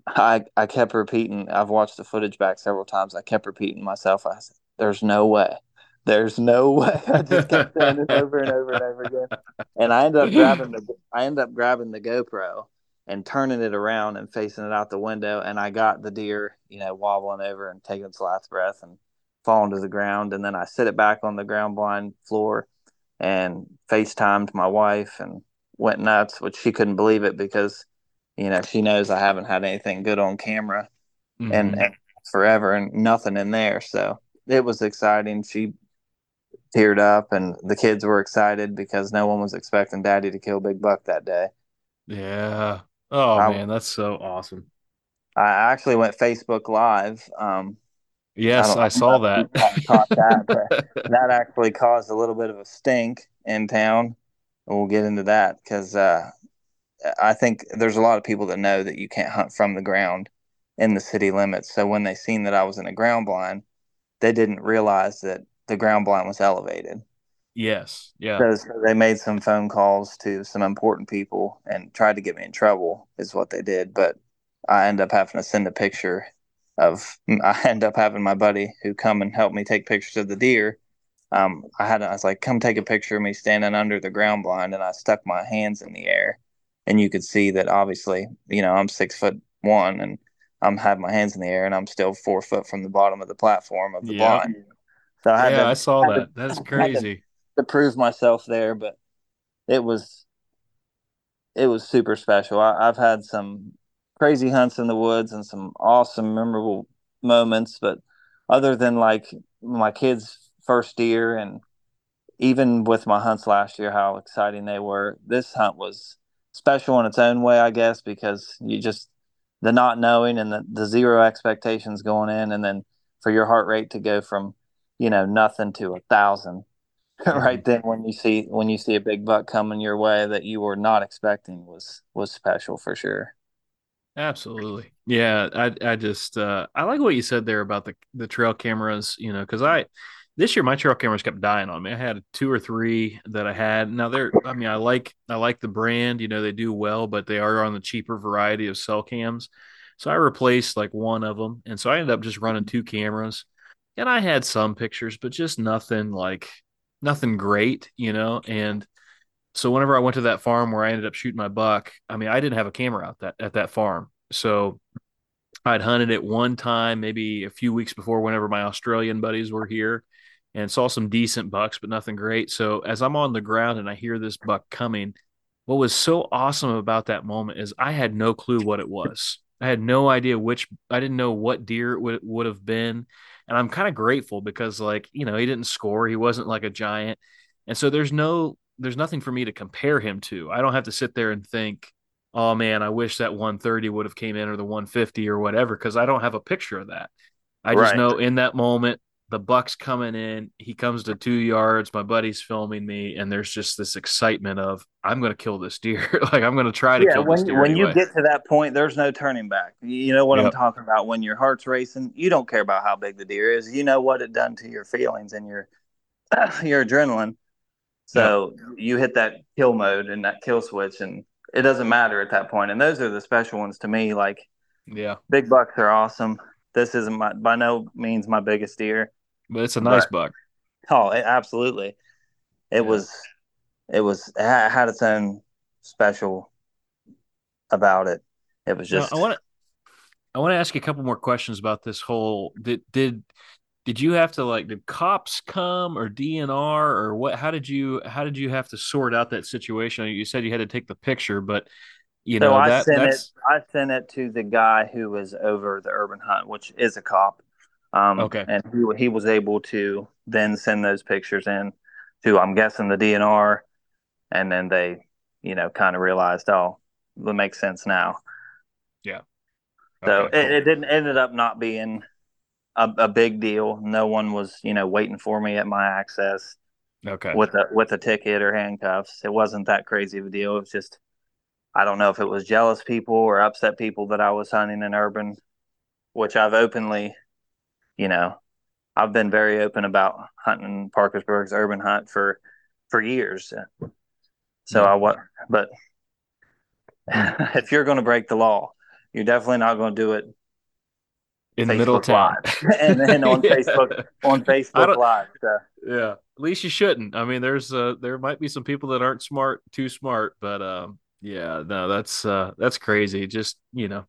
I I kept repeating. I've watched the footage back several times. I kept repeating myself. I said, "There's no way. There's no way." I just kept saying it over and over and over again. And I ended up grabbing the I ended up grabbing the GoPro and turning it around and facing it out the window. And I got the deer, you know, wobbling over and taking its last breath and falling to the ground. And then I set it back on the ground blind floor and FaceTimed my wife and went nuts, which she couldn't believe it because, you know, she knows I haven't had anything good on camera mm-hmm. and, and forever and nothing in there. So it was exciting. She teared up and the kids were excited because no one was expecting daddy to kill big buck that day. Yeah. Oh I, man, that's so awesome. I actually went Facebook Live. Um, yes, I, I saw that. that, that actually caused a little bit of a stink in town. We'll get into that because uh, I think there's a lot of people that know that you can't hunt from the ground in the city limits. So when they seen that I was in a ground blind, they didn't realize that the ground blind was elevated. Yes. Yeah. So, so, they made some phone calls to some important people and tried to get me in trouble, is what they did. But I end up having to send a picture of, I end up having my buddy who come and help me take pictures of the deer. Um, I had, I was like, come take a picture of me standing under the ground blind. And I stuck my hands in the air. And you could see that obviously, you know, I'm six foot one and I'm having my hands in the air and I'm still four foot from the bottom of the platform of the yep. blind. So I yeah, to, I saw that. To, That's crazy to prove myself there, but it was it was super special. I, have had some crazy hunts in the woods and some awesome, memorable moments, but other than like my kids' first deer and even with my hunts last year, how exciting they were. This hunt was special in its own way, I guess, because you just the not knowing and the, the zero expectations going in, and then for your heart rate to go from you know nothing to a thousand right then when you see when you see a big buck coming your way that you were not expecting was was special for sure. Absolutely. Yeah i i just uh i like what you said there about the the trail cameras you know because i this year my trail cameras kept dying on me. I had two or three that i had. Now they're i mean i like i like the brand you know they do well but they are on the cheaper variety of cell cams. So i replaced like one of them and so i ended up just running two cameras. And i had some pictures but just nothing like nothing great, you know. And so whenever I went to that farm where I ended up shooting my buck, I mean, I didn't have a camera out that at that farm, so I'd hunted it one time, maybe a few weeks before, whenever my Australian buddies were here, and saw some decent bucks, but nothing great. So as I'm on the ground and I hear this buck coming, what was so awesome about that moment is I had no clue what it was. I had no idea which. I didn't know what deer it would would have been. And I'm kind of grateful because like you know he didn't score, he wasn't like a giant, and so there's no there's nothing for me to compare him to. I don't have to sit there and think, oh man, I wish that 130 would have came in or the 150 or whatever because I don't have a picture of that. I just right. know in that moment the buck's coming in he comes to two yards my buddy's filming me and there's just this excitement of i'm going to kill this deer. Like i'm going to try to yeah, kill when, this deer when anyway. you get to that point there's no turning back. You know what yep. i'm talking about? When your heart's racing you don't care about how big the deer is. You know what it done to your feelings and your your adrenaline. So yep. you hit that kill mode and that kill switch and it doesn't matter at that point. And those are the special ones to me like yeah. big bucks are awesome. This isn't my by no means my biggest deer, but it's a nice but, buck. Oh, it, absolutely. It yeah. was. It was it had its own special about it. It was just. Now, I want to. I want to ask you a couple more questions about this whole. Did did did you have to like did cops come or DNR or what? How did you how did you have to sort out that situation? You said you had to take the picture, but you so know, I that, sent that's... it. I sent it to the guy who was over the urban hunt, which is a cop. Um, okay. And he he was able to then send those pictures in to I'm guessing the DNR, and then they, you know, kind of realized, oh, it makes sense now. Yeah. Okay, so cool. it, it didn't ended up not being a, a big deal. No one was, you know, waiting for me at my access. Okay. With a with a ticket or handcuffs, it wasn't that crazy of a deal. It was just I don't know if it was jealous people or upset people that I was hunting in urban, which I've openly, you know, I've been very open about hunting Parkersburg's urban hunt for for years. So yeah. I what, but if you're going to break the law, you're definitely not going to do it in Facebook the middle of town and then on yeah. Facebook on Facebook Live. So. Yeah, at least you shouldn't. I mean, there's uh, there might be some people that aren't smart, too smart, but um, yeah, no, that's uh that's crazy. Just, you know,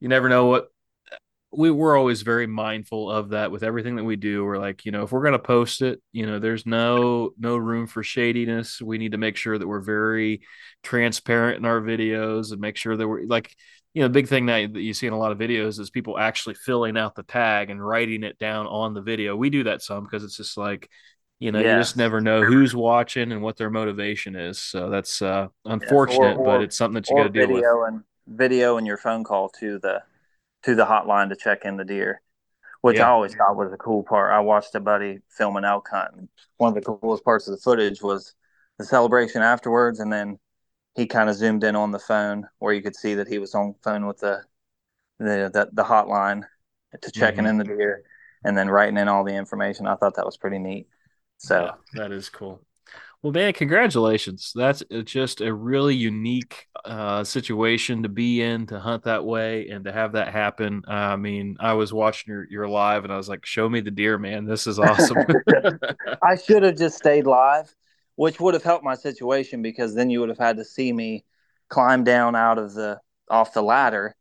you never know what we we're always very mindful of that with everything that we do. We're like, you know, if we're gonna post it, you know, there's no no room for shadiness. We need to make sure that we're very transparent in our videos and make sure that we're like, you know, the big thing that, that you see in a lot of videos is people actually filling out the tag and writing it down on the video. We do that some because it's just like, you know, you just never know who's watching and what their motivation is. So that's uh, unfortunate, or, or, but it's something that you got to deal with. And video and your phone call to the to the hotline to check in the deer, which yeah. I always thought was a cool part. I watched a buddy film an elk hunt, and one of the coolest parts of the footage was the celebration afterwards, and then he kind of zoomed in on the phone where you could see that he was on phone with the the the, the hotline to checking mm-hmm. in the deer and then writing in all the information. I thought that was pretty neat. So yeah, that is cool. Well, man, congratulations. That's uh, just a really unique uh, situation to be in, to hunt that way, and to have that happen. Uh, I mean, I was watching your, your live and I was like, show me the deer, man. This is awesome. I should have just stayed live, which would have helped my situation because then you would have had to see me climb down out of the off the ladder.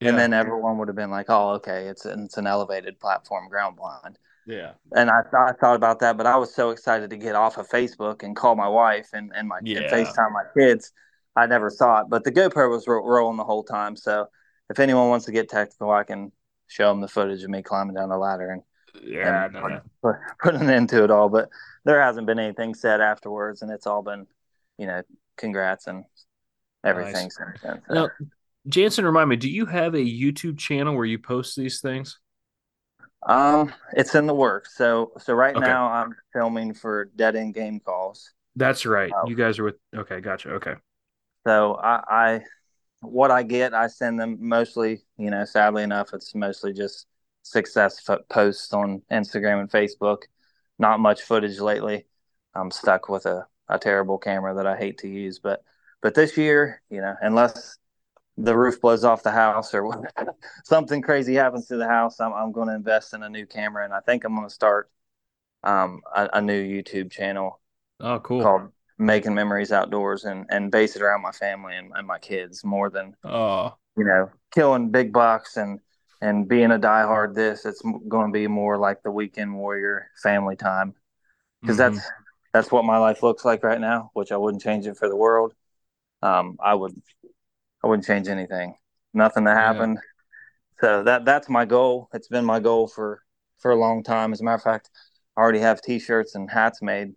Yeah. And then everyone would have been like, oh, okay, it's, it's an elevated platform ground blind. Yeah. And I, I thought about that, but I was so excited to get off of Facebook and call my wife and, and my yeah. and FaceTime my kids. I never saw it, but the GoPro was ro- rolling the whole time. So if anyone wants to get technical, I can show them the footage of me climbing down the ladder and yeah, and no, put, put an end to it all. But there hasn't been anything said afterwards, and it's all been, you know, congrats and everything nice. since then. So. Now, Jansen, remind me, do you have a YouTube channel where you post these things? Um, it's in the works. So so right okay. now I'm filming for Dead End Game Calls. That's right. Uh, you guys are with. Okay, gotcha. Okay. So I, I, what I get, I send them mostly. You know, sadly enough, it's mostly just success posts on Instagram and Facebook. Not much footage lately. I'm stuck with a, a terrible camera that I hate to use, but but this year, you know, unless the roof blows off the house or something crazy happens to the house, I'm, I'm going to invest in a new camera. And I think I'm going to start um, a, a, new YouTube channel. Oh, cool. Called Making Memories Outdoors and, and base it around my family and, and my kids more than, oh. you know, killing big bucks and, and being a diehard this. It's going to be more like the weekend warrior family time because mm-hmm. that's, that's what my life looks like right now, which I wouldn't change it for the world. Um, I would I wouldn't change anything. Nothing that happened. Yeah. So that that's my goal. It's been my goal for for a long time. As a matter of fact, I already have T-shirts and hats made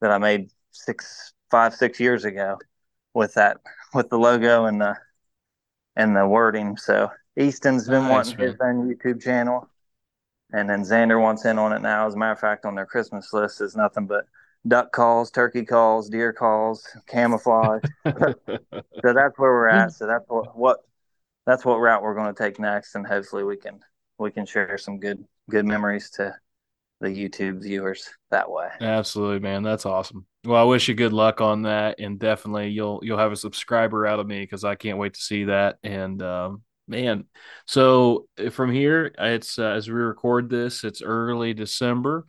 that I made six, five, six years ago with that with the logo and the and the wording. So Easton's been nice, wanting man. his own YouTube channel, and then Xander wants in on it now. As a matter of fact, on their Christmas list is nothing but duck calls, turkey calls, deer calls, camouflage. so that's where we're at. So that's what, what that's what route we're going to take next, and hopefully we can we can share some good good memories to the YouTube viewers that way. Absolutely, man. That's awesome. Well, I wish you good luck on that, and definitely you'll you'll have a subscriber out of me because I can't wait to see that. And um, man, so eh, from here, it's uh, as we record this, it's early December.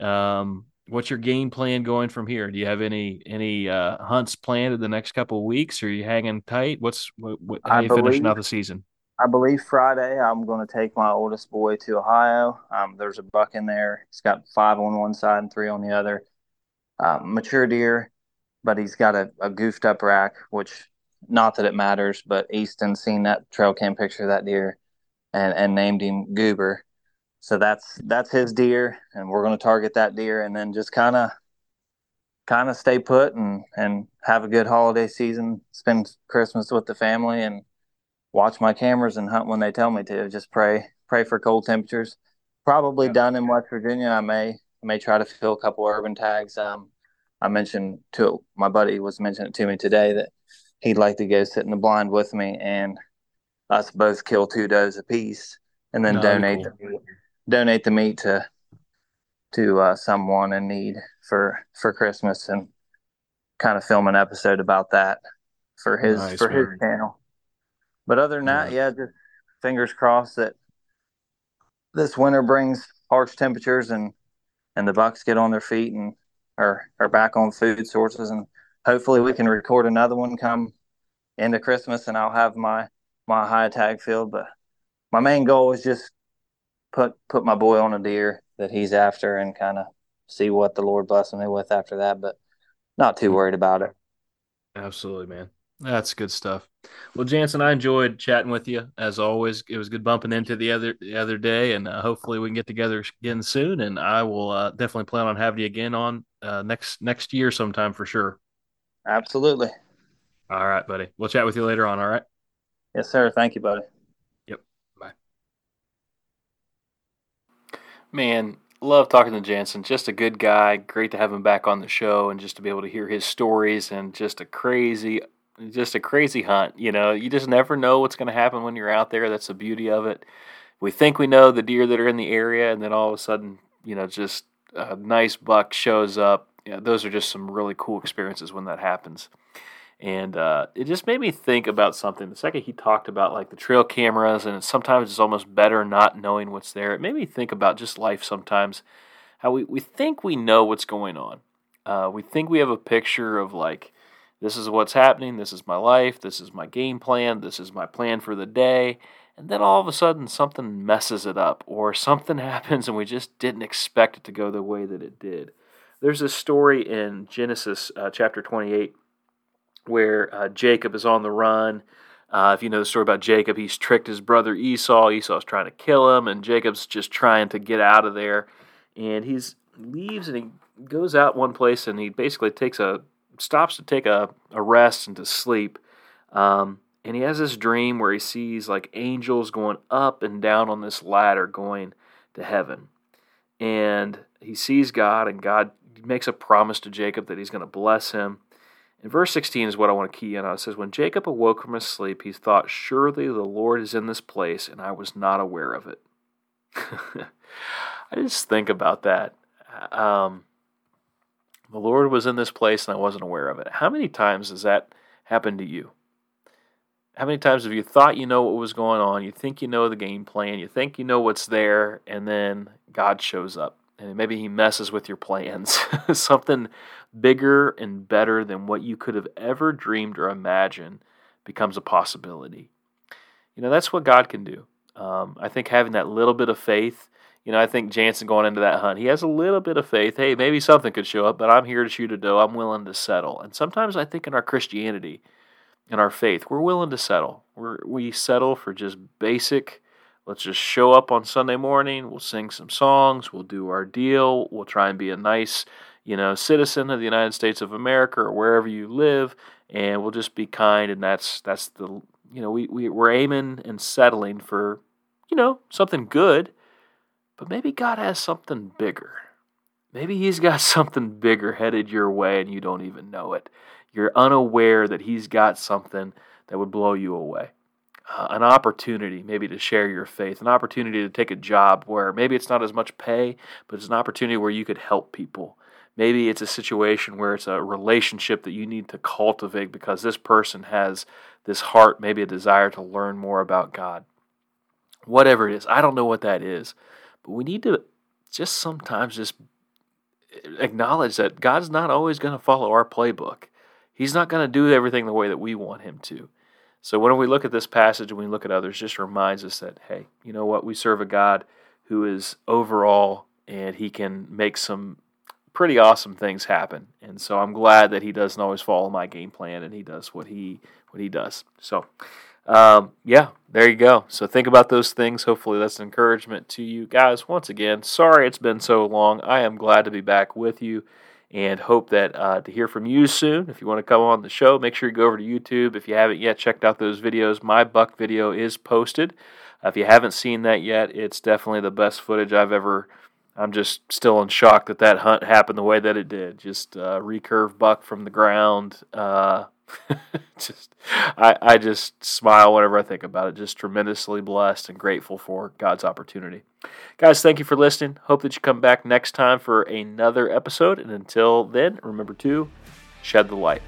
Um, what's your game plan going from here? Do you have any any uh, hunts planned in the next couple of weeks? Or are you hanging tight? What's what, what how are you believe, finishing out the season? I believe Friday I'm going to take my oldest boy to Ohio. Um, there's a buck in there. He's got five on one side and three on the other. Um, mature deer, but he's got a, a goofed up rack, which not that it matters, but Easton seen that trail cam picture of that deer and, and named him Goober. So that's that's his deer, and we're going to target that deer, and then just kind of kind of stay put and and have a good holiday season, spend Christmas with the family, and watch my cameras and hunt when they tell me to. Just pray pray for cold temperatures. Probably yeah. done in West Virginia. I may I may try to fill a couple urban tags. Um, I mentioned to my buddy was mentioning to me today that he'd like to go sit in the blind with me and us both kill two does a piece and then no, donate cool. the meat, donate the meat to to uh, someone in need for for Christmas and kind of film an episode about that for his nice, for man. his channel. But other than that, yeah, just fingers crossed that this winter brings harsh temperatures and and the Bucks get on their feet and are are back on food sources and hopefully we can record another one come into Christmas and I'll have my my high tag field. But my main goal is just put put my boy on a deer that he's after and kind of see what the Lord blesses me with after that. But not too worried about it. Absolutely, man. That's good stuff. Well, Jansen, I enjoyed chatting with you as always. It was good bumping into the other the other day, and uh, hopefully we can get together again soon. And I will uh, definitely plan on having you again on uh, next next year sometime for sure. Absolutely. All right, buddy. We'll chat with you later on. All right. Yes, sir. Thank you, buddy. Yep. Bye. Man, love talking to Jansen. Just a good guy. Great to have him back on the show and just to be able to hear his stories and just a crazy just a crazy hunt. You know, you just never know what's going to happen when you're out there. That's the beauty of it. We think we know the deer that are in the area, and then all of a sudden, you know, just a nice buck shows up. Those are just some really cool experiences when that happens. And uh, it just made me think about something. The second he talked about like the trail cameras, and sometimes it's almost better not knowing what's there. It made me think about just life sometimes. How we, we think we know what's going on. Uh, we think we have a picture of like this is what's happening, this is my life, this is my game plan, this is my plan for the day. And then all of a sudden something messes it up, or something happens and we just didn't expect it to go the way that it did. There's a story in Genesis uh, chapter 28 where uh, Jacob is on the run. Uh, if you know the story about Jacob, he's tricked his brother Esau. Esau's trying to kill him, and Jacob's just trying to get out of there. And he leaves and he goes out one place and he basically takes a stops to take a, a rest and to sleep. Um, and he has this dream where he sees like angels going up and down on this ladder going to heaven. And he sees God, and God makes a promise to Jacob that he's going to bless him. And verse 16 is what I want to key in on. It says, When Jacob awoke from his sleep, he thought, Surely the Lord is in this place, and I was not aware of it. I just think about that. Um, the Lord was in this place and I wasn't aware of it. How many times has that happened to you? How many times have you thought you know what was going on? You think you know the game plan, you think you know what's there, and then God shows up maybe He messes with your plans. Something bigger and better than what you could have ever dreamed or imagined becomes a possibility. You know, that's what God can do. Um, I think having that little bit of faith you know, I think Jansen going into that hunt, he has a little bit of faith. Hey, maybe something could show up, but I'm here to shoot a doe. I'm willing to settle. And sometimes I think in our Christianity, in our faith, we're willing to settle. We're, we settle for just basic, Let's just show up on Sunday morning. We'll sing some songs. We'll do our deal. We'll try and be a nice, you know, citizen of the United States of America or wherever you live, and we'll just be kind. And that's that's the you know we, we we're aiming and settling for you know something good, but maybe God has something bigger. Maybe He's got something bigger headed your way, and you don't even know it. You're unaware that He's got something that would blow you away uh, an opportunity maybe to share your faith, an opportunity to take a job where maybe it's not as much pay, but it's an opportunity where you could help people. Maybe it's a situation where it's a relationship that you need to cultivate because this person has this heart, maybe a desire to learn more about God. Whatever it is, I don't know what that is, but we need to just sometimes just acknowledge that God's not always going to follow our playbook. He's not going to do everything the way that we want him to. So when we look at this passage and we look at others, just reminds us that, hey, you know what? We serve a God who is overall and he can make some pretty awesome things happen. And so I'm glad that he doesn't always follow my game plan and he does what he what he does. So um, yeah, there you go. So think about those things. Hopefully that's an encouragement to you guys. Once again, sorry it's been so long. I am glad to be back with you and hope that uh, to hear from you soon. If you want to come on the show, make sure you go over to YouTube. If you haven't yet checked out those videos, my buck video is posted. Uh, if you haven't seen that yet, it's definitely the best footage I've ever. I'm just still in shock that that hunt happened the way that it did. Just uh, recurve buck from the ground. Just I, I just smile whenever I think about it. Just tremendously blessed and grateful for God's opportunity. Guys, thank you for listening. Hope that you come back next time for another episode. And until then, remember to shed the light.